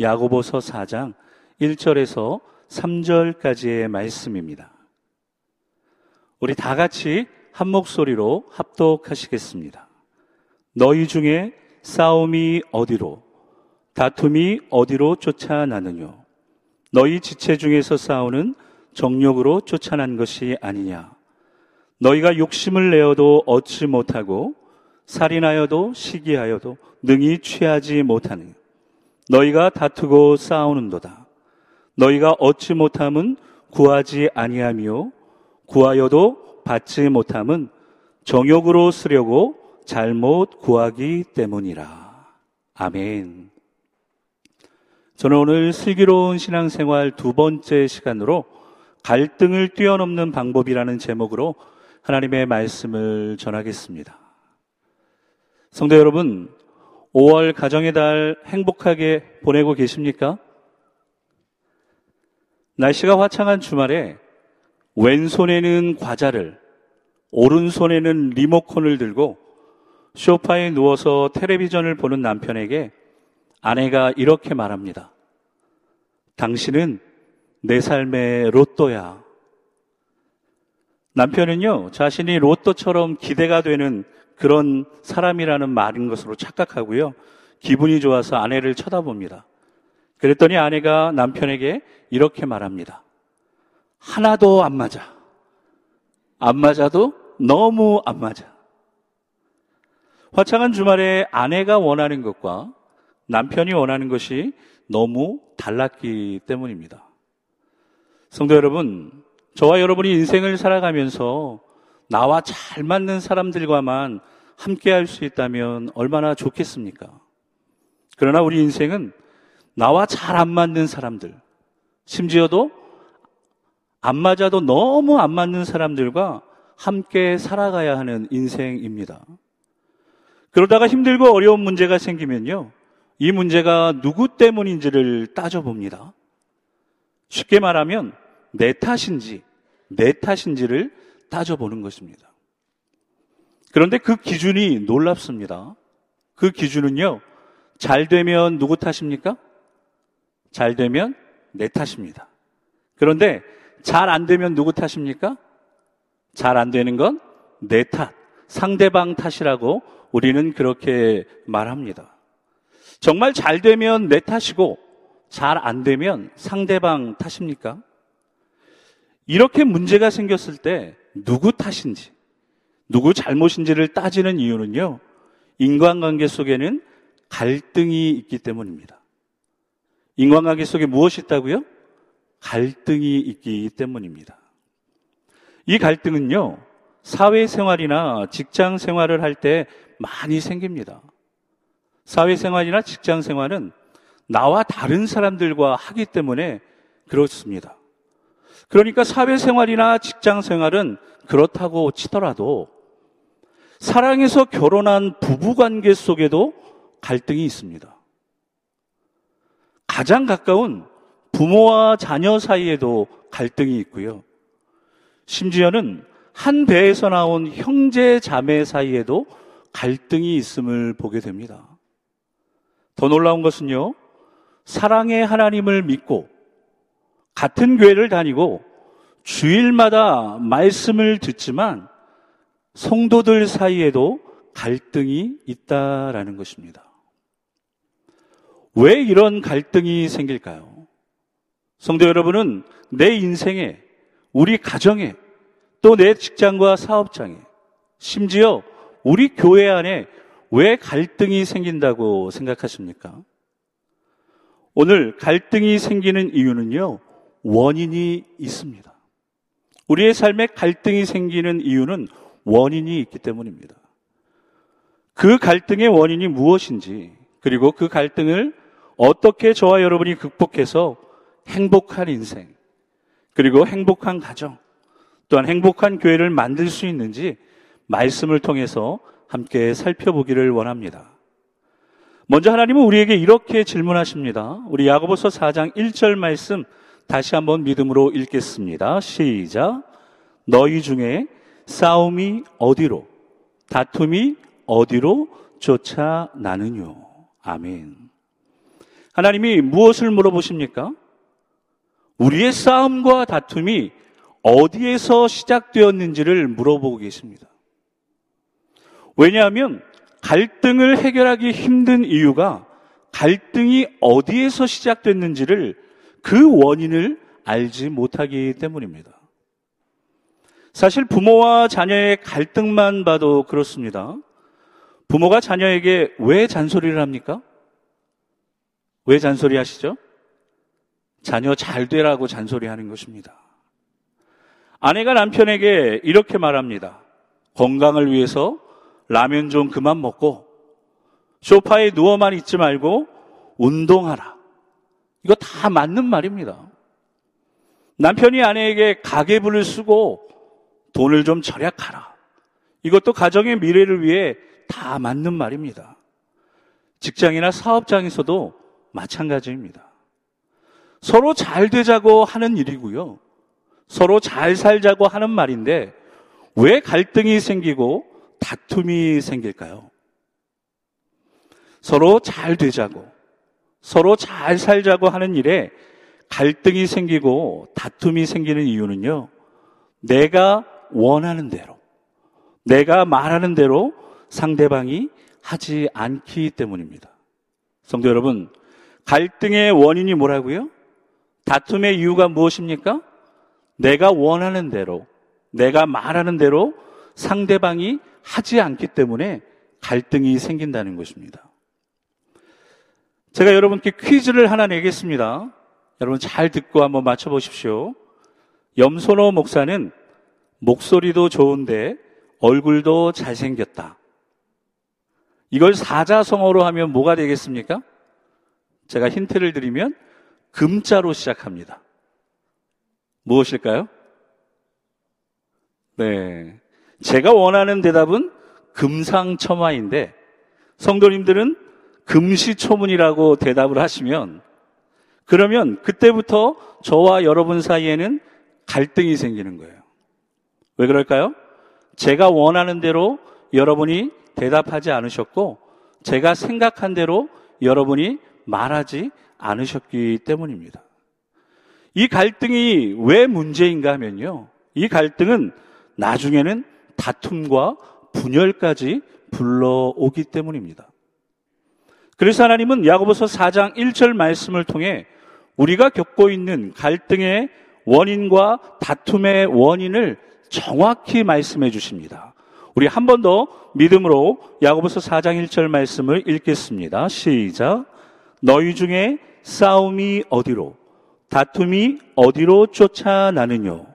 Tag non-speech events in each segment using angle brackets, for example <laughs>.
야고보서 4장 1절에서 3절까지의 말씀입니다. 우리 다 같이 한 목소리로 합독하시겠습니다. 너희 중에 싸움이 어디로, 다툼이 어디로 쫓아나느뇨? 너희 지체 중에서 싸우는 정욕으로 쫓아난 것이 아니냐? 너희가 욕심을 내어도 얻지 못하고 살인하여도 시기하여도 능히 취하지 못하는 너희가 다투고 싸우는도다. 너희가 얻지 못함은 구하지 아니하며 구하여도 받지 못함은 정욕으로 쓰려고 잘못 구하기 때문이라. 아멘. 저는 오늘 슬기로운 신앙생활 두 번째 시간으로 갈등을 뛰어넘는 방법이라는 제목으로 하나님의 말씀을 전하겠습니다. 성도 여러분, 5월 가정의 달 행복하게 보내고 계십니까? 날씨가 화창한 주말에 왼손에는 과자를, 오른손에는 리모컨을 들고 쇼파에 누워서 텔레비전을 보는 남편에게 아내가 이렇게 말합니다. 당신은 내 삶의 로또야. 남편은요, 자신이 로또처럼 기대가 되는 그런 사람이라는 말인 것으로 착각하고요. 기분이 좋아서 아내를 쳐다봅니다. 그랬더니 아내가 남편에게 이렇게 말합니다. 하나도 안 맞아. 안 맞아도 너무 안 맞아. 화창한 주말에 아내가 원하는 것과 남편이 원하는 것이 너무 달랐기 때문입니다. 성도 여러분, 저와 여러분이 인생을 살아가면서 나와 잘 맞는 사람들과만 함께 할 수 있다면 얼마나 좋겠습니까? 그러나 우리 인생은 나와 잘 안 맞는 사람들, 심지어도 안 맞아도 너무 안 맞는 사람들과 함께 살아가야 하는 인생입니다. 그러다가 힘들고 어려운 문제가 생기면요. 이 문제가 누구 때문인지를 따져봅니다. 쉽게 말하면 내 탓인지, 내 탓인지를 따져보는 것입니다. 그런데 그 기준이 놀랍습니다. 그 기준은요, 잘 되면 누구 탓입니까? 잘 되면 내 탓입니다. 그런데 잘 안 되면 누구 탓입니까? 잘 안 되는 건 내 탓, 상대방 탓이라고 우리는 그렇게 말합니다. 정말 잘 되면 내 탓이고 잘 안 되면 상대방 탓입니까? 이렇게 문제가 생겼을 때 누구 탓인지, 누구 잘못인지를 따지는 이유는요, 인간관계 속에는 갈등이 있기 때문입니다. 인간관계 속에 무엇이 있다고요? 갈등이 있기 때문입니다. 이 갈등은요, 사회생활이나 직장 생활을 할 때 많이 생깁니다. 사회생활이나 직장 생활은 나와 다른 사람들과 하기 때문에 그렇습니다. 그러니까 사회생활이나 직장 생활은 그렇다고 치더라도 사랑해서 결혼한 부부 관계 속에도 갈등이 있습니다. 가장 가까운 부모와 자녀 사이에도 갈등이 있고요. 심지어는 한 배에서 나온 형제 자매 사이에도 갈등이 있음을 보게 됩니다. 더 놀라운 것은요, 사랑의 하나님을 믿고 같은 교회를 다니고 주일마다 말씀을 듣지만 성도들 사이에도 갈등이 있다라는 것입니다. 왜 이런 갈등이 생길까요? 성도 여러분은 내 인생에, 우리 가정에, 또 내 직장과 사업장에, 심지어 우리 교회 안에 왜 갈등이 생긴다고 생각하십니까? 오늘 갈등이 생기는 이유는요, 원인이 있습니다. 우리의 삶에 갈등이 생기는 이유는 원인이 있기 때문입니다. 그 갈등의 원인이 무엇인지, 그리고 그 갈등을 어떻게 저와 여러분이 극복해서 행복한 인생, 그리고 행복한 가정, 또한 행복한 교회를 만들 수 있는지 말씀을 통해서 함께 살펴보기를 원합니다. 먼저 하나님은 우리에게 이렇게 질문하십니다. 우리 야고보서 4장 1절 말씀 다시 한번 믿음으로 읽겠습니다. 시작. 너희 중에 싸움이 어디로, 다툼이 어디로 쫓아나느뇨. 아멘. 하나님이 무엇을 물어보십니까? 우리의 싸움과 다툼이 어디에서 시작되었는지를 물어보고 계십니다. 왜냐하면 갈등을 해결하기 힘든 이유가 갈등이 어디에서 시작됐는지를 그 원인을 알지 못하기 때문입니다. 사실 부모와 자녀의 갈등만 봐도 그렇습니다. 부모가 자녀에게 왜 잔소리를 합니까? 왜 잔소리 하시죠? 자녀 잘 되라고 잔소리 하는 것입니다. 아내가 남편에게 이렇게 말합니다. 건강을 위해서 라면 좀 그만 먹고 소파에 누워만 있지 말고 운동하라. 이거 다 맞는 말입니다. 남편이 아내에게 가계부를 쓰고 돈을 좀 절약하라. 이것도 가정의 미래를 위해 다 맞는 말입니다. 직장이나 사업장에서도 마찬가지입니다. 서로 잘 되자고 하는 일이고요. 서로 잘 살자고 하는 말인데 왜 갈등이 생기고 다툼이 생길까요? 서로 잘 되자고, 서로 잘 살자고 하는 일에 갈등이 생기고 다툼이 생기는 이유는요, 내가 원하는 대로, 내가 말하는 대로 상대방이 하지 않기 때문입니다. 성도 여러분, 갈등의 원인이 뭐라고요? 다툼의 이유가 무엇입니까? 내가 원하는 대로, 내가 말하는 대로 상대방이 하지 않기 때문에 갈등이 생긴다는 것입니다. 제가 여러분께 퀴즈를 하나 내겠습니다. 여러분 잘 듣고 한번 맞춰보십시오. 염소노 목사는 목소리도 좋은데 얼굴도 잘생겼다. 이걸 사자성어로 하면 뭐가 되겠습니까? 제가 힌트를 드리면 금자로 시작합니다. 무엇일까요? 네. 제가 원하는 대답은 금상첨화인데 성도님들은 금시초문이라고 대답을 하시면 그러면 그때부터 저와 여러분 사이에는 갈등이 생기는 거예요. 왜 그럴까요? 제가 원하는 대로 여러분이 대답하지 않으셨고 제가 생각한 대로 여러분이 말하지 않으셨기 때문입니다. 이 갈등이 왜 문제인가 하면요. 이 갈등은 나중에는 다툼과 분열까지 불러오기 때문입니다. 그래서 하나님은 야고보서 4장 1절 말씀을 통해 우리가 겪고 있는 갈등의 원인과 다툼의 원인을 정확히 말씀해 주십니다. 우리 한 번 더 믿음으로 야고보서 4장 1절 말씀을 읽겠습니다. 시작. 너희 중에 싸움이 어디로 다툼이 어디로 쫓아나느뇨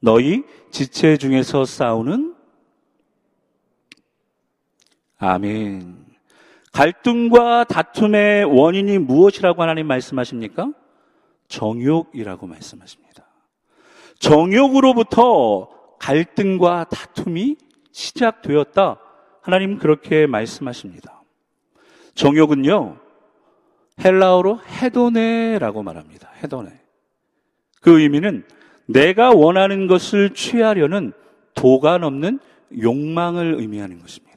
너희 지체 중에서 싸우는 아멘. 갈등과 다툼의 원인이 무엇이라고 하나님 말씀하십니까? 정욕이라고 말씀하십니다. 정욕으로부터 갈등과 다툼이 시작되었다. 하나님 그렇게 말씀하십니다. 정욕은요, 헬라어로 헤도네라고 말합니다. 헤도네. 그 의미는 내가 원하는 것을 취하려는 도가 넘는 욕망을 의미하는 것입니다.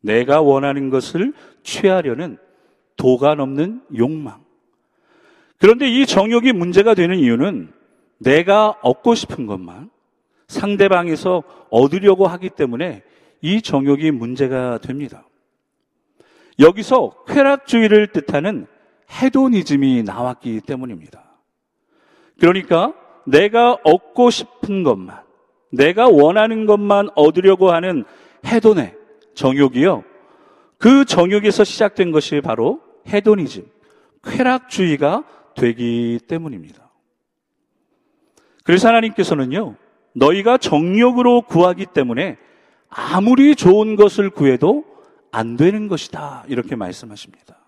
내가 원하는 것을 취하려는 도가 넘는 욕망. 그런데 이 정욕이 문제가 되는 이유는 내가 얻고 싶은 것만 상대방에서 얻으려고 하기 때문에 이 정욕이 문제가 됩니다. 여기서 쾌락주의를 뜻하는 헤도니즘이 나왔기 때문입니다. 그러니까 내가 얻고 싶은 것만, 내가 원하는 것만 얻으려고 하는 헤도네, 정욕이요. 그 정욕에서 시작된 것이 바로 헤도니즘, 쾌락주의가 되기 때문입니다. 그래서 하나님께서는요, 너희가 정욕으로 구하기 때문에 아무리 좋은 것을 구해도 안 되는 것이다. 이렇게 말씀하십니다.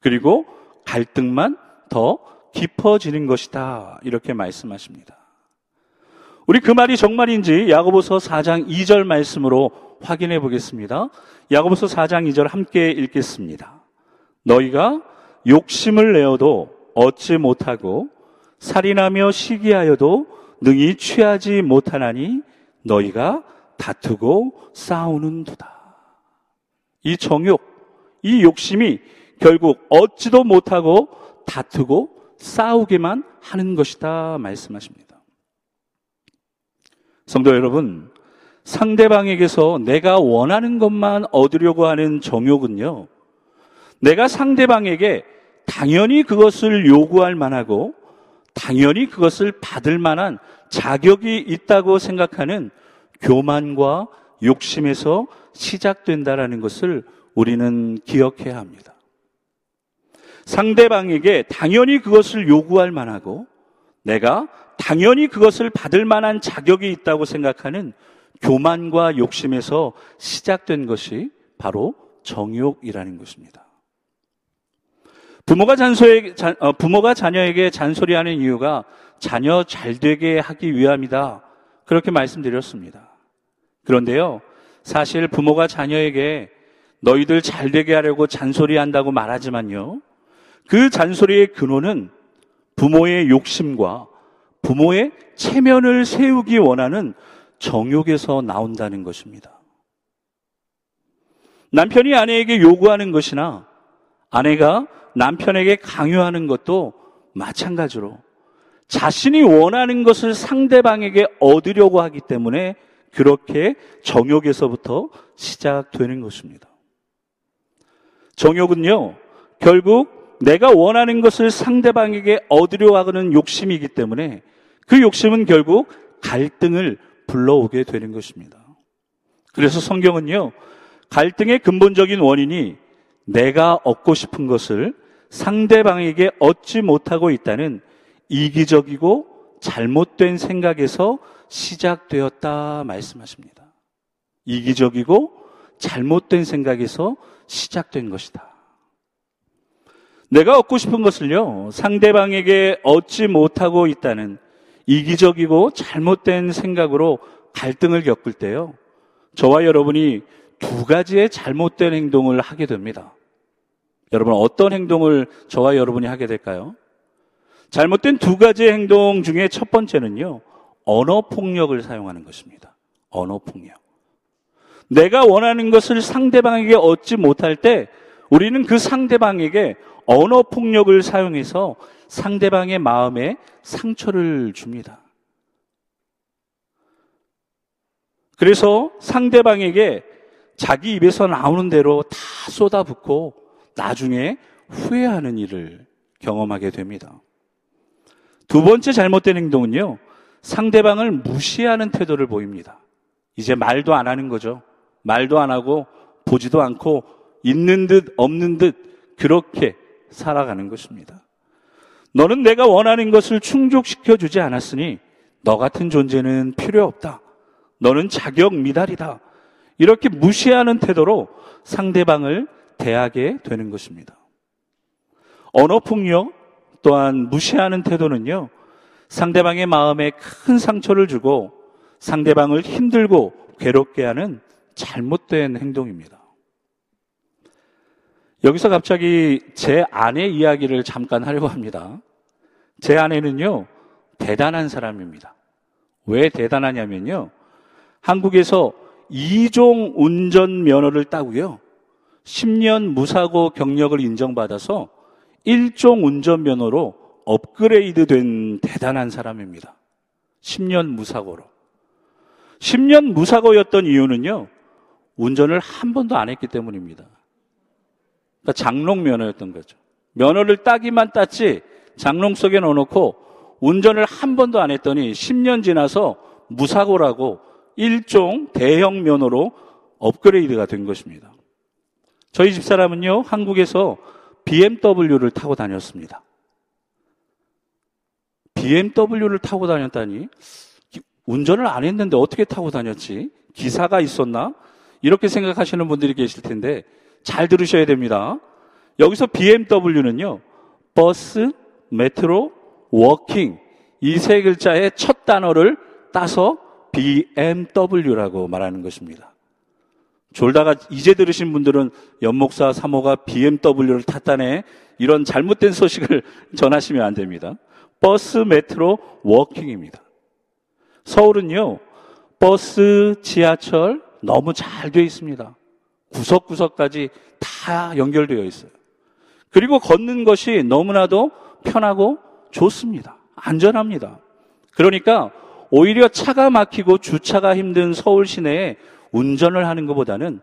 그리고 갈등만 더 깊어지는 것이다. 이렇게 말씀하십니다. 우리 그 말이 정말인지 야고보서 4장 2절 말씀으로 확인해 보겠습니다. 야고보서 4장 2절 함께 읽겠습니다. 너희가 욕심을 내어도 얻지 못하고 살인하며 시기하여도 능히 취하지 못하나니 너희가 다투고 싸우는도다. 이 정욕, 이 욕심이 결국 얻지도 못하고 다투고 싸우기만 하는 것이다 말씀하십니다. 성도 여러분, 상대방에게서 내가 원하는 것만 얻으려고 하는 정욕은요, 내가 상대방에게 당연히 그것을 요구할 만하고 당연히 그것을 받을 만한 자격이 있다고 생각하는 교만과 욕심에서 시작된다라는 것을 우리는 기억해야 합니다. 상대방에게 당연히 그것을 요구할 만하고 내가 당연히 그것을 받을 만한 자격이 있다고 생각하는 교만과 욕심에서 시작된 것이 바로 정욕이라는 것입니다. 부모가 잔소리, 어, 부모가 자녀에게 잔소리하는 이유가 자녀 잘 되게 하기 위함이다. 그렇게 말씀드렸습니다. 그런데요, 사실 부모가 자녀에게 너희들 잘 되게 하려고 잔소리한다고 말하지만요, 그 잔소리의 근원은 부모의 욕심과 부모의 체면을 세우기 원하는 정욕에서 나온다는 것입니다. 남편이 아내에게 요구하는 것이나 아내가 남편에게 강요하는 것도 마찬가지로 자신이 원하는 것을 상대방에게 얻으려고 하기 때문에 그렇게 정욕에서부터 시작되는 것입니다. 정욕은요, 결국 내가 원하는 것을 상대방에게 얻으려 하는 욕심이기 때문에 그 욕심은 결국 갈등을 불러오게 되는 것입니다. 그래서 성경은요, 갈등의 근본적인 원인이 내가 얻고 싶은 것을 상대방에게 얻지 못하고 있다는 이기적이고 잘못된 생각에서 시작되었다 말씀하십니다. 이기적이고 잘못된 생각에서 시작된 것이다. 내가 얻고 싶은 것을요, 상대방에게 얻지 못하고 있다는 이기적이고 잘못된 생각으로 갈등을 겪을 때요, 저와 여러분이 두 가지의 잘못된 행동을 하게 됩니다. 여러분, 어떤 행동을 저와 여러분이 하게 될까요? 잘못된 두 가지의 행동 중에 첫 번째는요, 언어 폭력을 사용하는 것입니다. 언어 폭력. 내가 원하는 것을 상대방에게 얻지 못할 때 우리는 그 상대방에게 언어 폭력을 사용해서 상대방의 마음에 상처를 줍니다. 그래서 상대방에게 자기 입에서 나오는 대로 다 쏟아붓고 나중에 후회하는 일을 경험하게 됩니다. 두 번째 잘못된 행동은요, 상대방을 무시하는 태도를 보입니다. 이제 말도 안 하는 거죠. 말도 안 하고 보지도 않고 있는 듯 없는 듯 그렇게 살아가는 것입니다. 너는 내가 원하는 것을 충족시켜 주지 않았으니 너 같은 존재는 필요 없다. 너는 자격 미달이다. 이렇게 무시하는 태도로 상대방을 대하게 되는 것입니다. 언어폭력 또한 무시하는 태도는요, 상대방의 마음에 큰 상처를 주고 상대방을 힘들고 괴롭게 하는 잘못된 행동입니다. 여기서 갑자기 제 아내 이야기를 잠깐 하려고 합니다. 제 아내는요, 대단한 사람입니다. 왜 대단하냐면요, 한국에서 2종 운전 면허를 따고요, 10년 무사고 경력을 인정받아서 1종 운전면허로 업그레이드 된 대단한 사람입니다. 10년 무사고로. 10년 무사고였던 이유는요, 운전을 한 번도 안 했기 때문입니다. 그러니까 장롱 면허였던 거죠. 면허를 따기만 땄지, 장롱 속에 넣어놓고 운전을 한 번도 안 했더니 10년 지나서 무사고라고 1종 대형 면허로 업그레이드가 된 것입니다. 저희 집사람은요, 한국에서 BMW를 타고 다녔습니다. BMW를 타고 다녔다니, 운전을 안 했는데 어떻게 타고 다녔지? 기사가 있었나? 이렇게 생각하시는 분들이 계실 텐데, 잘 들으셔야 됩니다. 여기서 BMW는요, 버스, metro, walking, 이 세 글자의 첫 단어를 따서 BMW라고 말하는 것입니다. 졸다가 이제 들으신 분들은 연목사 사모가 BMW를 탔다네 이런 잘못된 소식을 <laughs> 전하시면 안 됩니다. 버스, metro, walking입니다. 서울은요, 버스, 지하철 너무 잘 되어 있습니다. 구석구석까지 다 연결되어 있어요. 그리고 걷는 것이 너무나도 편하고 좋습니다. 안전합니다. 그러니까 오히려 차가 막히고 주차가 힘든 서울 시내에 운전을 하는 것보다는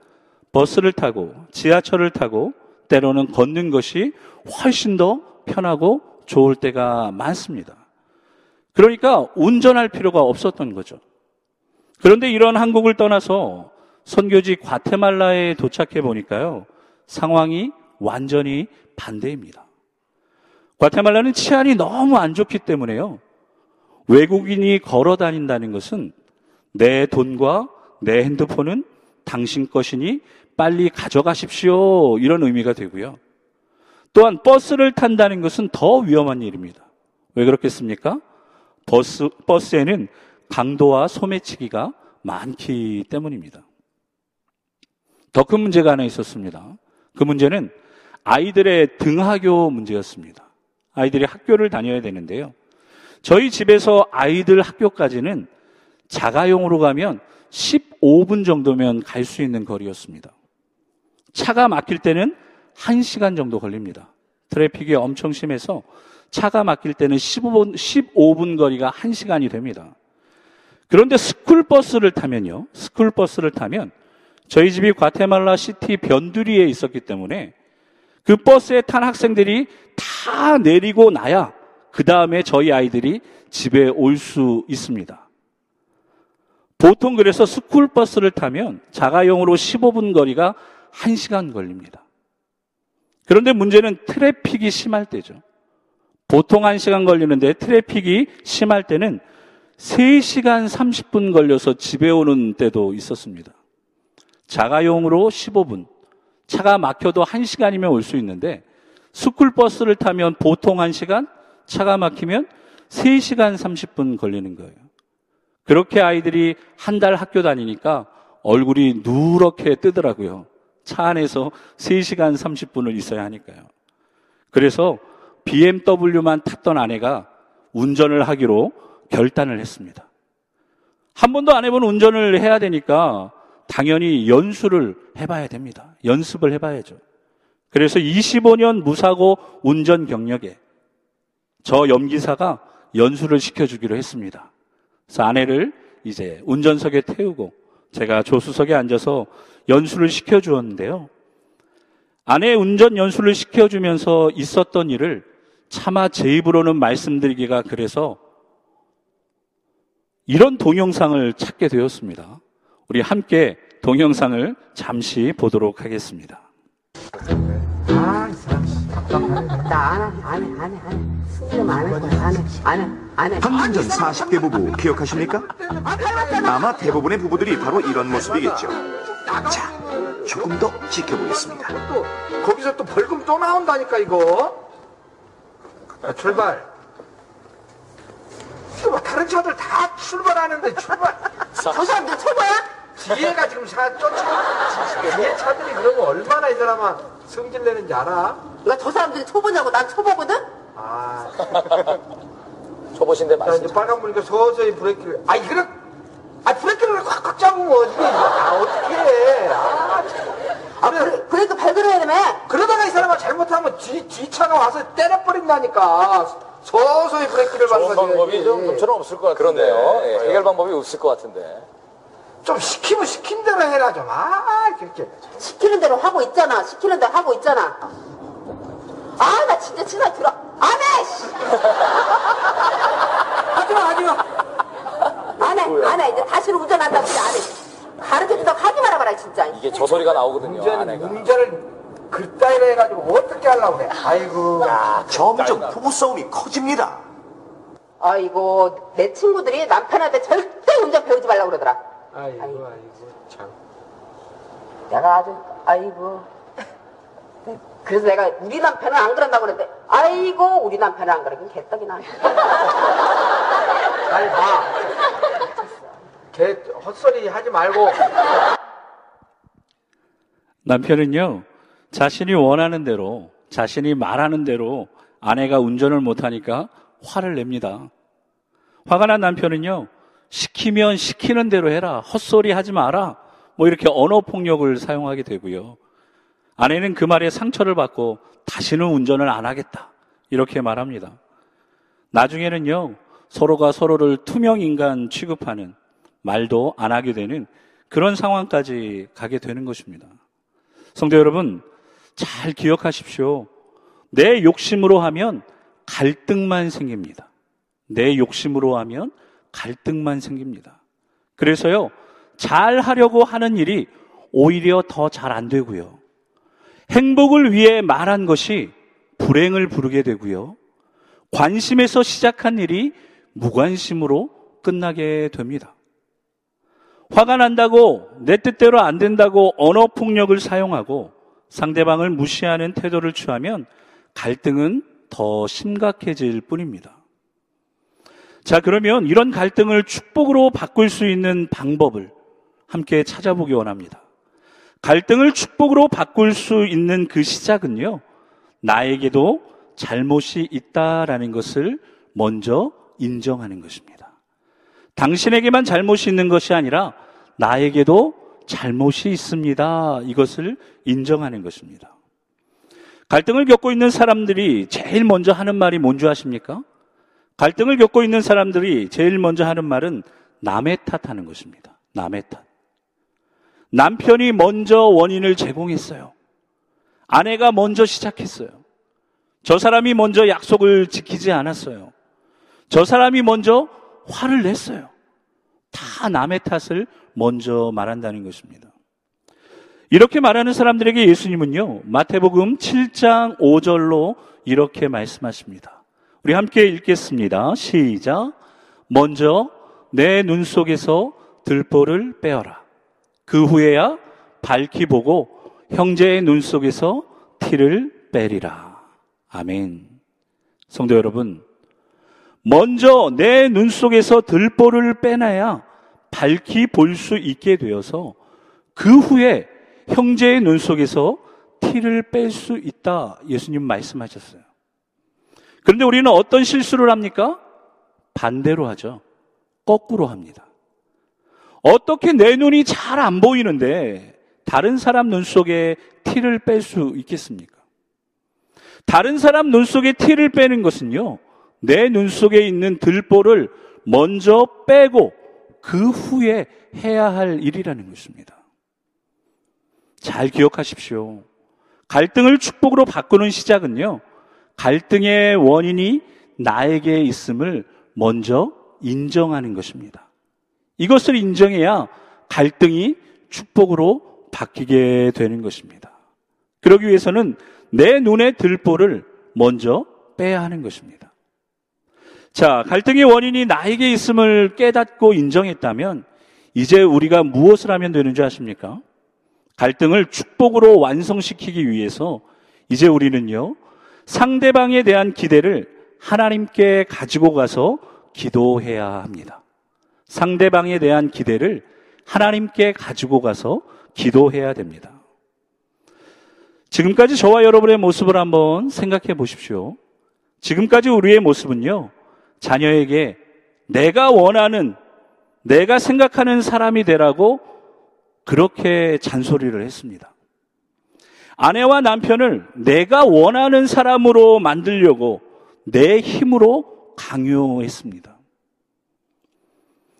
버스를 타고 지하철을 타고 때로는 걷는 것이 훨씬 더 편하고 좋을 때가 많습니다. 그러니까 운전할 필요가 없었던 거죠. 그런데 이런 한국을 떠나서 선교지 과테말라에 도착해 보니까요. 상황이 완전히 반대입니다. 과테말라는 치안이 너무 안 좋기 때문에요. 외국인이 걸어 다닌다는 것은 내 돈과 내 핸드폰은 당신 것이니 빨리 가져가십시오. 이런 의미가 되고요. 또한 버스를 탄다는 것은 더 위험한 일입니다. 왜 그렇겠습니까? 버스, 버스에는 강도와 소매치기가 많기 때문입니다. 더 큰 문제가 하나 있었습니다. 그 문제는 아이들의 등하교 문제였습니다. 아이들이 학교를 다녀야 되는데요. 저희 집에서 아이들 학교까지는 자가용으로 가면 15분 정도면 갈 수 있는 거리였습니다. 차가 막힐 때는 1시간 정도 걸립니다. traffic이 엄청 심해서 차가 막힐 때는 15분, 15분 거리가 1시간이 됩니다. 그런데 스쿨버스를 타면요. 스쿨버스를 타면 저희 집이 과테말라 시티 변두리에 있었기 때문에 그 버스에 탄 학생들이 다 내리고 나야 그 다음에 저희 아이들이 집에 올 수 있습니다. 보통 그래서 스쿨버스를 타면 자가용으로 15분 거리가 1시간 걸립니다. 그런데 문제는 traffic이 심할 때죠. 보통 1시간 걸리는데 traffic이 심할 때는 3시간 30분 걸려서 집에 오는 때도 있었습니다. 자가용으로 15분, 차가 막혀도 1시간이면 올 수 있는데 스쿨버스를 타면 보통 1시간, 차가 막히면 3시간 30분 걸리는 거예요. 그렇게 아이들이 한 달 학교 다니니까 얼굴이 누렇게 뜨더라고요. 차 안에서 3시간 30분을 있어야 하니까요. 그래서 BMW만 탔던 아내가 운전을 하기로 결단을 했습니다. 한 번도 안 해본 운전을 해야 되니까 당연히 연수를 해봐야 됩니다. 연습을 해봐야죠. 그래서 25년 무사고 운전 경력에 저 염기사가 연수를 시켜주기로 했습니다. 그래서 아내를 이제 운전석에 태우고 제가 조수석에 앉아서 연수를 시켜주었는데요. 아내 운전 연수를 시켜주면서 있었던 일을 차마 제 입으로는 말씀드리기가 그래서 이런 동영상을 찾게 되었습니다. 우리 함께 동영상을 잠시 보도록 하겠습니다. 아, 나안 해, 안 해, 안 해, 안 해. 승리는 안 해, 안 해, 안 해, 안 해. 한년 전 40대 부부 기억하십니까? 아마 대부분의 부부들이 바로 이런 모습이겠죠. 자, 조금 더 지켜보겠습니다. 또 거기서 또 벌금 또 나온다니까 이거. 야, 출발. 이거 봐, 다른 차들 다 출발하는데 출발. 저 사람들 초보야? 뒤에가 지금 차 쫓아. 뒤에 차들이 그러면 얼마나 이 사람아 성질 내는지 알아? 이거 저 사람들이 초보냐고 난 초보거든? 아. <laughs> 초보신데 자 말씀 이제 빨간 불이니까 서서히 브레이크를. 아 이거는 아 브레이크를 꽉꽉 잡으면 어떻게? 아 어떻게 해? 아. 참. 아 그래. 브레이크 발견해야 되며. 그러다가 이 사람아 잘못하면 뒤, 뒤차가 와서 때려버린다니까. 서서히 브레이크를 좋은 밟아줘야지. 방법이 좀 좀처럼 없을 것 같은데 그런데요. 예, 해결 방법이 없을 것 같은데 좀 시키면 시킨 대로 해라 좀. 아, 그렇게. 시키는 대로 하고 있잖아. 시키는 대로 하고 있잖아. 아, 나 진짜 친하 들어. 안 해! 씨! <laughs> 하지 마, 하지 마. 안 해, 안 해. 이제 다시는 운전한다고 그래, 안 해. 가르쳐준다고 하지 말아봐라, 진짜. 이게 저 소리가 나오거든요 운전이, 아내가 운전을 그따위로 해가지고 어떻게 하려고 그래. 아이고. 점점 부부싸움이 커집니다. 아이고, 내 친구들이 남편한테 절대 운전 배우지 말라고 그러더라. 아이고, 아이고, 참. 내가 아주, 아이고. 그래서 내가 우리 남편은 안 그런다고 그랬는데, 아이고, 우리 남편은 안 그러긴 개떡이나. 잘 봐. 걔 헛소리 하지 말고. 남편은요, 자신이 원하는 대로, 자신이 말하는 대로 아내가 운전을 못하니까 화를 냅니다. 화가 난 남편은요, 시키면 시키는 대로 해라. 헛소리 하지 마라. 뭐 이렇게 언어 폭력을 사용하게 되고요. 아내는 그 말에 상처를 받고 다시는 운전을 안 하겠다. 이렇게 말합니다. 나중에는요, 서로가 서로를 투명 인간 취급하는 말도 안 하게 되는 그런 상황까지 가게 되는 것입니다. 성도 여러분, 잘 기억하십시오. 내 욕심으로 하면 갈등만 생깁니다. 내 욕심으로 하면 갈등만 생깁니다. 그래서요, 잘 하려고 하는 일이 오히려 더 잘 안 되고요. 행복을 위해 말한 것이 불행을 부르게 되고요. 관심에서 시작한 일이 무관심으로 끝나게 됩니다. 화가 난다고 내 뜻대로 안 된다고 언어 폭력을 사용하고 상대방을 무시하는 태도를 취하면 갈등은 더 심각해질 뿐입니다. 자, 그러면 이런 갈등을 축복으로 바꿀 수 있는 방법을 함께 찾아보기 원합니다. 갈등을 축복으로 바꿀 수 있는 그 시작은요, 나에게도 잘못이 있다라는 것을 먼저 인정하는 것입니다. 당신에게만 잘못이 있는 것이 아니라 나에게도 잘못이 있습니다. 이것을 인정하는 것입니다. 갈등을 겪고 있는 사람들이 제일 먼저 하는 말이 뭔지 아십니까? 갈등을 겪고 있는 사람들이 제일 먼저 하는 말은 남의 탓하는 것입니다. 남의 탓. 남편이 먼저 원인을 제공했어요. 아내가 먼저 시작했어요. 저 사람이 먼저 약속을 지키지 않았어요. 저 사람이 먼저 화를 냈어요. 다 남의 탓을 먼저 말한다는 것입니다. 이렇게 말하는 사람들에게 예수님은요, 마태복음 7장 5절로 이렇게 말씀하십니다. 우리 함께 읽겠습니다. 시작. 먼저 내 눈 속에서 들보를 빼어라. 그 후에야 밝히 보고 형제의 눈 속에서 티를 빼리라. 아멘. 성도 여러분, 먼저 내 눈 속에서 들보를 빼놔야 밝히 볼 수 있게 되어서 그 후에 형제의 눈 속에서 티를 뺄 수 있다. 예수님 말씀하셨어요. 그런데 우리는 어떤 실수를 합니까? 반대로 하죠. 거꾸로 합니다. 어떻게 내 눈이 잘 안 보이는데 다른 사람 눈 속에 티를 뺄 수 있겠습니까? 다른 사람 눈 속에 티를 빼는 것은요, 내 눈 속에 있는 들보를 먼저 빼고 그 후에 해야 할 일이라는 것입니다. 잘 기억하십시오. 갈등을 축복으로 바꾸는 시작은요, 갈등의 원인이 나에게 있음을 먼저 인정하는 것입니다. 이것을 인정해야 갈등이 축복으로 바뀌게 되는 것입니다. 그러기 위해서는 내 눈의 들보를 먼저 빼야 하는 것입니다. 자, 갈등의 원인이 나에게 있음을 깨닫고 인정했다면 이제 우리가 무엇을 하면 되는지 아십니까? 갈등을 축복으로 완성시키기 위해서 이제 우리는요, 상대방에 대한 기대를 하나님께 가지고 가서 기도해야 합니다. 상대방에 대한 기대를 하나님께 가지고 가서 기도해야 됩니다. 지금까지 저와 여러분의 모습을 한번 생각해 보십시오. 지금까지 우리의 모습은요, 자녀에게 내가 원하는, 내가 생각하는 사람이 되라고 그렇게 잔소리를 했습니다. 아내와 남편을 내가 원하는 사람으로 만들려고 내 힘으로 강요했습니다.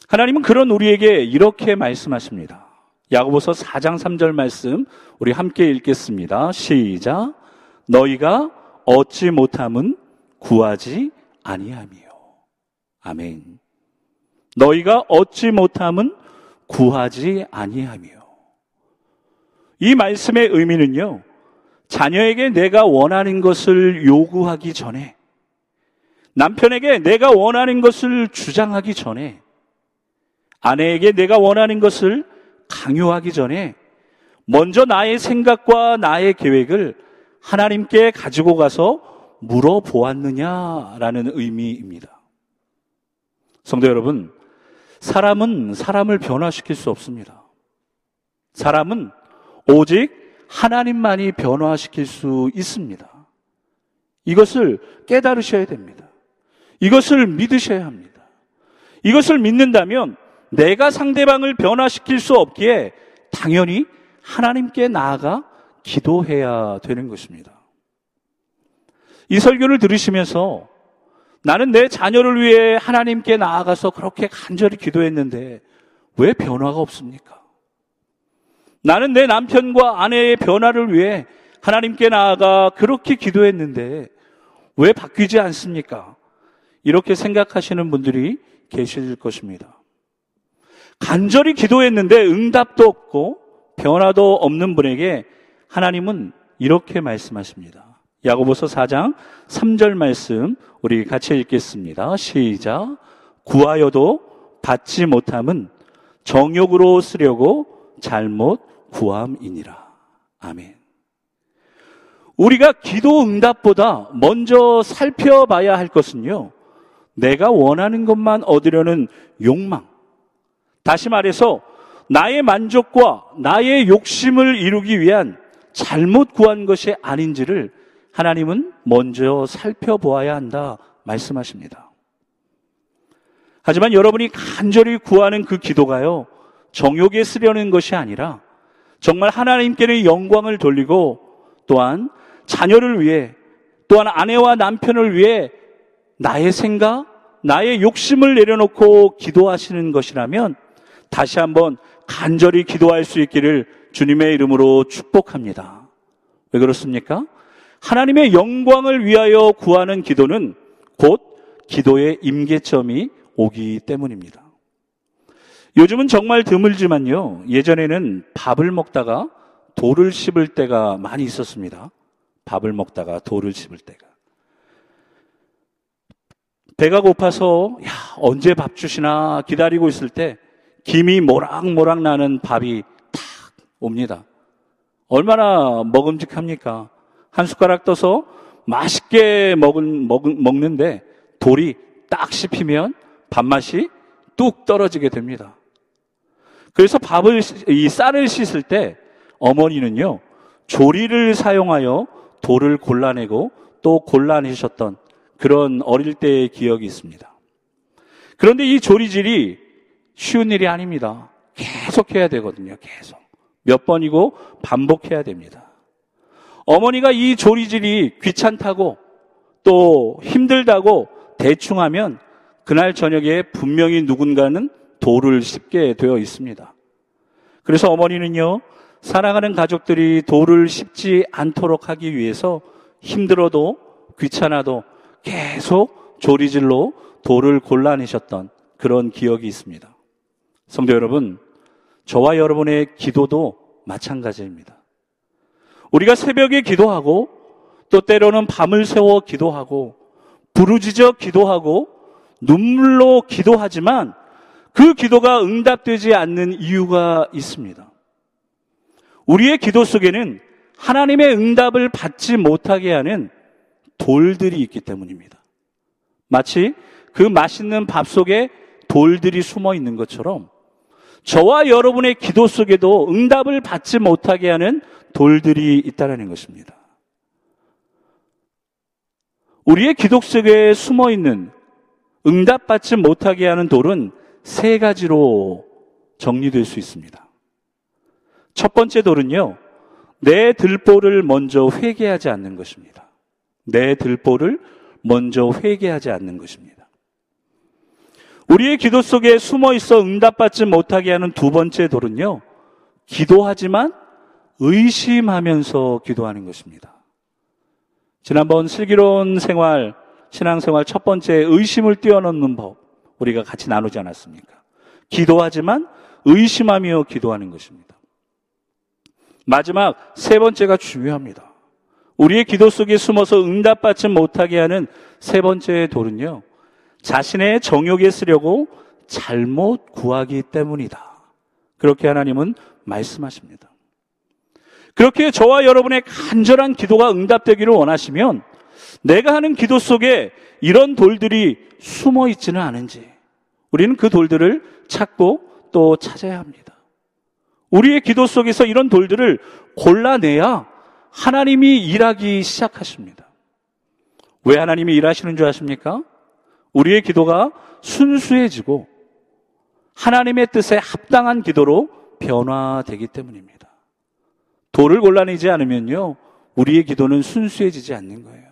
하나님은 그런 우리에게 이렇게 말씀하십니다. 야고보서 4장 3절 말씀 우리 함께 읽겠습니다. 시작. 너희가 얻지 못함은 구하지 아니함이요. 아멘. 너희가 얻지 못함은 구하지 아니함이요. 이 말씀의 의미는요. 자녀에게 내가 원하는 것을 요구하기 전에 남편에게 내가 원하는 것을 주장하기 전에 아내에게 내가 원하는 것을 강요하기 전에 먼저 나의 생각과 나의 계획을 하나님께 가지고 가서 물어보았느냐라는 의미입니다. 성도 여러분, 사람은 사람을 변화시킬 수 없습니다. 사람은 오직 하나님만이 변화시킬 수 있습니다. 이것을 깨달으셔야 됩니다. 이것을 믿으셔야 합니다. 이것을 믿는다면 내가 상대방을 변화시킬 수 없기에 당연히 하나님께 나아가 기도해야 되는 것입니다. 이 설교를 들으시면서 나는 내 자녀를 위해 하나님께 나아가서 그렇게 간절히 기도했는데 왜 변화가 없습니까? 나는 내 남편과 아내의 변화를 위해 하나님께 나아가 그렇게 기도했는데 왜 바뀌지 않습니까? 이렇게 생각하시는 분들이 계실 것입니다. 간절히 기도했는데 응답도 없고 변화도 없는 분에게 하나님은 이렇게 말씀하십니다. 야고보서 4장 3절 말씀 우리 같이 읽겠습니다. 시작. 구하여도 받지 못함은 정욕으로 쓰려고 잘못 구함이니라. 아멘. 우리가 기도 응답보다 먼저 살펴봐야 할 것은요. 내가 원하는 것만 얻으려는 욕망. 다시 말해서 나의 만족과 나의 욕심을 이루기 위한 잘못 구한 것이 아닌지를 하나님은 먼저 살펴보아야 한다 말씀하십니다. 하지만 여러분이 간절히 구하는 그 기도가요, 정욕에 쓰려는 것이 아니라 정말 하나님께는 영광을 돌리고 또한 자녀를 위해 또한 아내와 남편을 위해 나의 생각, 나의 욕심을 내려놓고 기도하시는 것이라면 다시 한번 간절히 기도할 수 있기를 주님의 이름으로 축복합니다. 왜 그렇습니까? 하나님의 영광을 위하여 구하는 기도는 곧 기도의 임계점이 오기 때문입니다. 요즘은 정말 드물지만요. 예전에는 밥을 먹다가 돌을 씹을 때가 많이 있었습니다. 밥을 먹다가 돌을 씹을 때가. 배가 고파서 야, 언제 밥 주시나 기다리고 있을 때 김이 모락모락 나는 밥이 탁 옵니다. 얼마나 먹음직합니까? 한 숟가락 떠서 맛있게 먹은, 먹, 먹는데 돌이 딱 씹히면 밥맛이 뚝 떨어지게 됩니다. 그래서 밥을, 이 쌀을 씻을 때 어머니는요, 조리를 사용하여 돌을 골라내고 또 골라내셨던 그런 어릴 때의 기억이 있습니다. 그런데 이 조리질이 쉬운 일이 아닙니다. 계속 해야 되거든요. 계속. 몇 번이고 반복해야 됩니다. 어머니가 이 조리질이 귀찮다고 또 힘들다고 대충 하면 그날 저녁에 분명히 누군가는 돌을 씹게 되어 있습니다. 그래서 어머니는요, 사랑하는 가족들이 돌을 씹지 않도록 하기 위해서 힘들어도 귀찮아도 계속 조리질로 돌을 골라내셨던 그런 기억이 있습니다. 성도 여러분, 저와 여러분의 기도도 마찬가지입니다. 우리가 새벽에 기도하고 또 때로는 밤을 새워 기도하고 부르짖어 기도하고 눈물로 기도하지만 그 기도가 응답되지 않는 이유가 있습니다. 우리의 기도 속에는 하나님의 응답을 받지 못하게 하는 돌들이 있기 때문입니다. 마치 그 맛있는 밥 속에 돌들이 숨어 있는 것처럼 저와 여러분의 기도 속에도 응답을 받지 못하게 하는 돌들이 있다는 것입니다. 우리의 기도 속에 숨어 있는 응답받지 못하게 하는 돌은 세 가지로 정리될 수 있습니다. 첫 번째 돌은요, 내 들보를 먼저 회개하지 않는 것입니다. 내 들보를 먼저 회개하지 않는 것입니다. 우리의 기도 속에 숨어 있어 응답받지 못하게 하는 두 번째 돌은요, 기도하지만 의심하면서 기도하는 것입니다. 지난번 슬기로운 생활, 신앙생활 첫 번째 의심을 뛰어넘는 법, 우리가 같이 나누지 않았습니까? 기도하지만 의심하며 기도하는 것입니다. 마지막 세 번째가 중요합니다. 우리의 기도 속에 숨어서 응답받지 못하게 하는 세 번째 돌은요, 자신의 정욕에 쓰려고 잘못 구하기 때문이다. 그렇게 하나님은 말씀하십니다. 그렇게 저와 여러분의 간절한 기도가 응답되기를 원하시면 내가 하는 기도 속에 이런 돌들이 숨어 있지는 않은지 우리는 그 돌들을 찾고 또 찾아야 합니다. 우리의 기도 속에서 이런 돌들을 골라내야 하나님이 일하기 시작하십니다. 왜 하나님이 일하시는 줄 아십니까? 우리의 기도가 순수해지고 하나님의 뜻에 합당한 기도로 변화되기 때문입니다. 도를 골라내지 않으면요. 우리의 기도는 순수해지지 않는 거예요.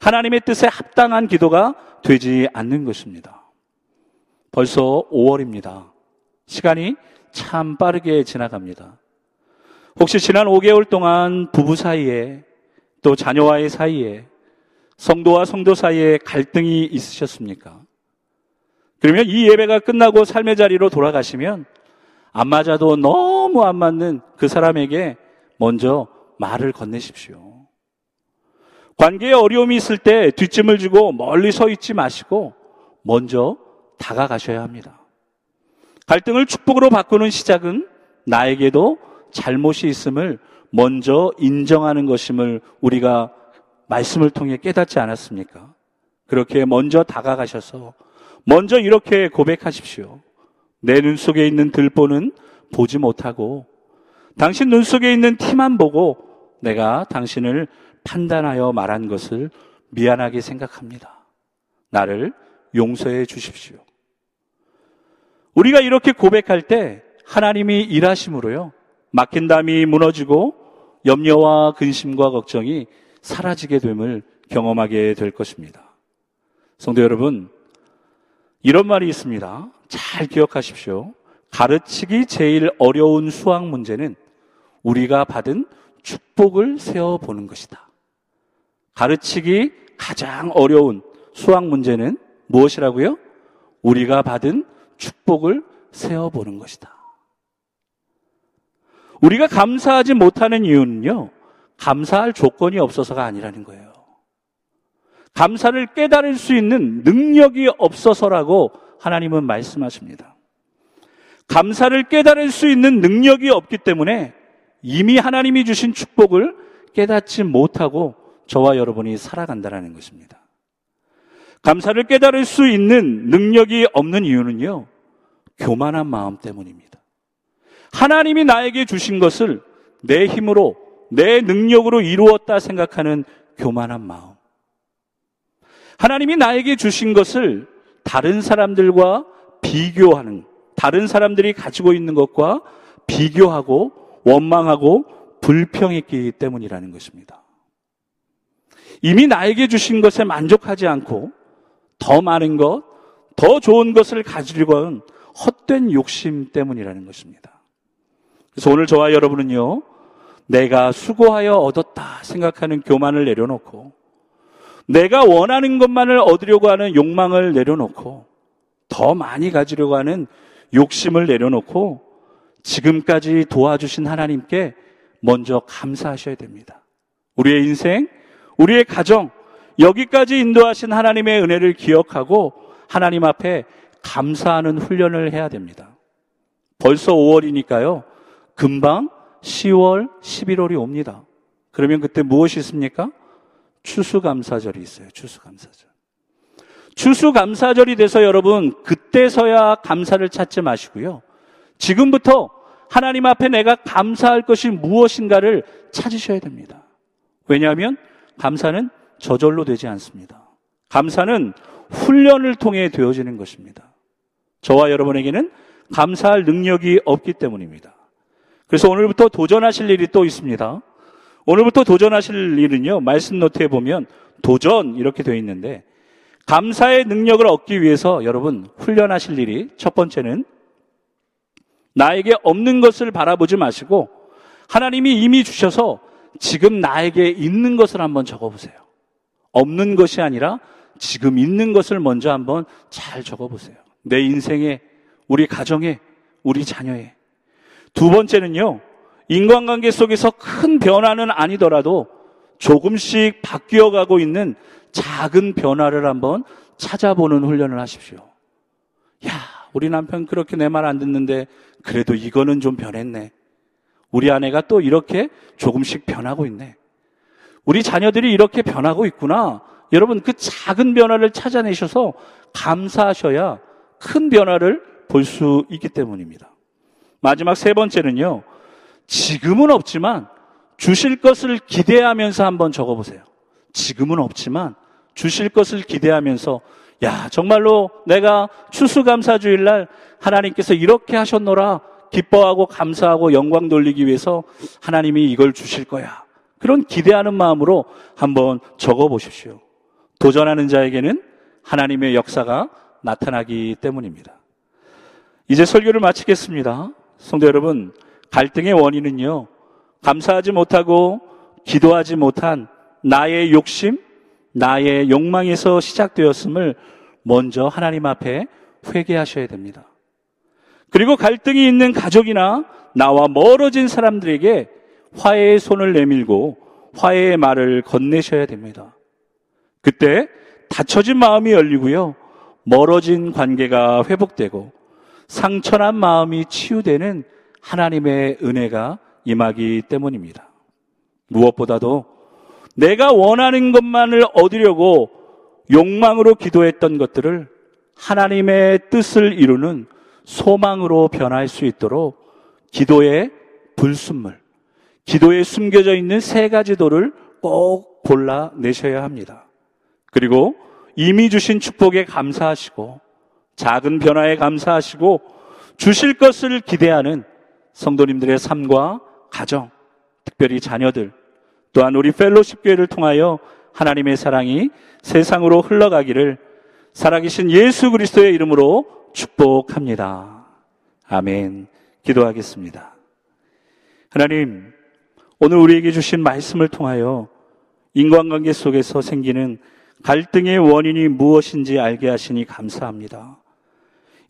하나님의 뜻에 합당한 기도가 되지 않는 것입니다. 벌써 5월입니다. 시간이 참 빠르게 지나갑니다. 혹시 지난 5개월 동안 부부 사이에 또 자녀와의 사이에 성도와 성도 사이에 갈등이 있으셨습니까? 그러면 이 예배가 끝나고 삶의 자리로 돌아가시면 안 맞아도 너무 안 맞는 그 사람에게 먼저 말을 건네십시오. 관계에 어려움이 있을 때 뒷짐을 지고 멀리 서 있지 마시고 먼저 다가가셔야 합니다. 갈등을 축복으로 바꾸는 시작은 나에게도 잘못이 있음을 먼저 인정하는 것임을 우리가 말씀을 통해 깨닫지 않았습니까? 그렇게 먼저 다가가셔서 먼저 이렇게 고백하십시오. 내 눈 속에 있는 들보는 보지 못하고 당신 눈 속에 있는 티만 보고 내가 당신을 판단하여 말한 것을 미안하게 생각합니다. 나를 용서해 주십시오. 우리가 이렇게 고백할 때 하나님이 일하심으로요. 막힌 담이 무너지고 염려와 근심과 걱정이 사라지게 됨을 경험하게 될 것입니다. 성도 여러분, 이런 말이 있습니다. 잘 기억하십시오. 가르치기 제일 어려운 수학 문제는 우리가 받은 축복을 세어보는 것이다. 가르치기 가장 어려운 수학 문제는 무엇이라고요? 우리가 받은 축복을 세어보는 것이다. 우리가 감사하지 못하는 이유는요, 감사할 조건이 없어서가 아니라는 거예요. 감사를 깨달을 수 있는 능력이 없어서라고 하나님은 말씀하십니다. 감사를 깨달을 수 있는 능력이 없기 때문에 이미 하나님이 주신 축복을 깨닫지 못하고 저와 여러분이 살아간다는 것입니다. 감사를 깨달을 수 있는 능력이 없는 이유는요, 교만한 마음 때문입니다. 하나님이 나에게 주신 것을 내 힘으로, 내 능력으로 이루었다 생각하는 교만한 마음. 하나님이 나에게 주신 것을 다른 사람들과 비교하는, 다른 사람들이 가지고 있는 것과 비교하고 원망하고 불평했기 때문이라는 것입니다. 이미 나에게 주신 것에 만족하지 않고 더 많은 것, 더 좋은 것을 가지려고 헛된 욕심 때문이라는 것입니다. 그래서 오늘 저와 여러분은요, 내가 수고하여 얻었다 생각하는 교만을 내려놓고, 내가 원하는 것만을 얻으려고 하는 욕망을 내려놓고, 더 많이 가지려고 하는 욕심을 내려놓고, 지금까지 도와주신 하나님께 먼저 감사하셔야 됩니다. 우리의 인생, 우리의 가정, 여기까지 인도하신 하나님의 은혜를 기억하고 하나님 앞에 감사하는 훈련을 해야 됩니다. 벌써 5월이니까요. 금방 10월, 11월이 옵니다. 그러면 그때 무엇이 있습니까? 추수감사절이 있어요. 추수감사절. 추수감사절이 돼서 여러분, 그때서야 감사를 찾지 마시고요. 지금부터 하나님 앞에 내가 감사할 것이 무엇인가를 찾으셔야 됩니다. 왜냐하면 감사는 저절로 되지 않습니다. 감사는 훈련을 통해 되어지는 것입니다. 저와 여러분에게는 감사할 능력이 없기 때문입니다. 그래서 오늘부터 도전하실 일이 또 있습니다. 오늘부터 도전하실 일은요, 말씀 노트에 보면 도전 이렇게 되어 있는데, 감사의 능력을 얻기 위해서 여러분 훈련하실 일이 첫 번째는 나에게 없는 것을 바라보지 마시고 하나님이 이미 주셔서 지금 나에게 있는 것을 한번 적어보세요. 없는 것이 아니라 지금 있는 것을 먼저 한번 잘 적어보세요. 내 인생에, 우리 가정에, 우리 자녀에. 두 번째는요, 인간관계 속에서 큰 변화는 아니더라도 조금씩 바뀌어 가고 있는 작은 변화를 한번 찾아보는 훈련을 하십시오. 야, 우리 남편 그렇게 내 말 안 듣는데 그래도 이거는 좀 변했네. 우리 아내가 또 이렇게 조금씩 변하고 있네. 우리 자녀들이 이렇게 변하고 있구나. 여러분 그 작은 변화를 찾아내셔서 감사하셔야 큰 변화를 볼 수 있기 때문입니다. 마지막 세 번째는요. 지금은 없지만 주실 것을 기대하면서 한번 적어보세요. 지금은 없지만 주실 것을 기대하면서 야 정말로 내가 추수감사주일날 하나님께서 이렇게 하셨노라 기뻐하고 감사하고 영광 돌리기 위해서 하나님이 이걸 주실 거야. 그런 기대하는 마음으로 한번 적어 보십시오. 도전하는 자에게는 하나님의 역사가 나타나기 때문입니다. 이제 설교를 마치겠습니다. 성도 여러분, 갈등의 원인은요, 감사하지 못하고 기도하지 못한 나의 욕심, 나의 욕망에서 시작되었음을 먼저 하나님 앞에 회개하셔야 됩니다. 그리고 갈등이 있는 가족이나 나와 멀어진 사람들에게 화해의 손을 내밀고 화해의 말을 건네셔야 됩니다. 그때 닫혀진 마음이 열리고요. 멀어진 관계가 회복되고 상처난 마음이 치유되는 하나님의 은혜가 임하기 때문입니다. 무엇보다도 내가 원하는 것만을 얻으려고 욕망으로 기도했던 것들을 하나님의 뜻을 이루는 소망으로 변할 수 있도록 기도의 불순물, 기도에 숨겨져 있는 세 가지 도를 꼭 골라내셔야 합니다. 그리고 이미 주신 축복에 감사하시고 작은 변화에 감사하시고 주실 것을 기대하는 성도님들의 삶과 가정, 특별히 자녀들, 또한 우리 펠로십 교회를 통하여 하나님의 사랑이 세상으로 흘러가기를 살아계신 예수 그리스도의 이름으로 축복합니다. 아멘. 기도하겠습니다. 하나님, 오늘 우리에게 주신 말씀을 통하여 인간관계 속에서 생기는 갈등의 원인이 무엇인지 알게 하시니 감사합니다.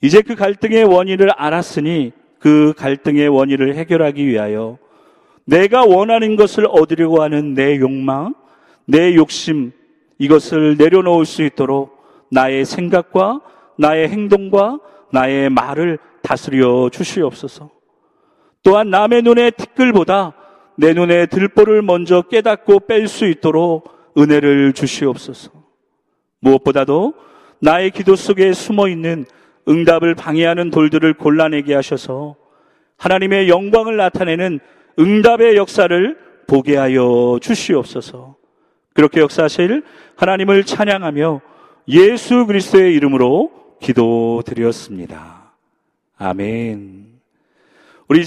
이제 그 갈등의 원인을 알았으니 그 갈등의 원인을 해결하기 위하여 내가 원하는 것을 얻으려고 하는 내 욕망, 내 욕심, 이것을 내려놓을 수 있도록 나의 생각과 나의 행동과 나의 말을 다스려 주시옵소서. 또한 남의 눈에 티끌보다 내 눈에 들보를 먼저 깨닫고 뺄 수 있도록 은혜를 주시옵소서. 무엇보다도 나의 기도 속에 숨어 있는 응답을 방해하는 돌들을 골라내게 하셔서 하나님의 영광을 나타내는 응답의 역사를 보게 하여 주시옵소서. 그렇게 역사하실 하나님을 찬양하며 예수 그리스도의 이름으로 기도드렸습니다. 아멘.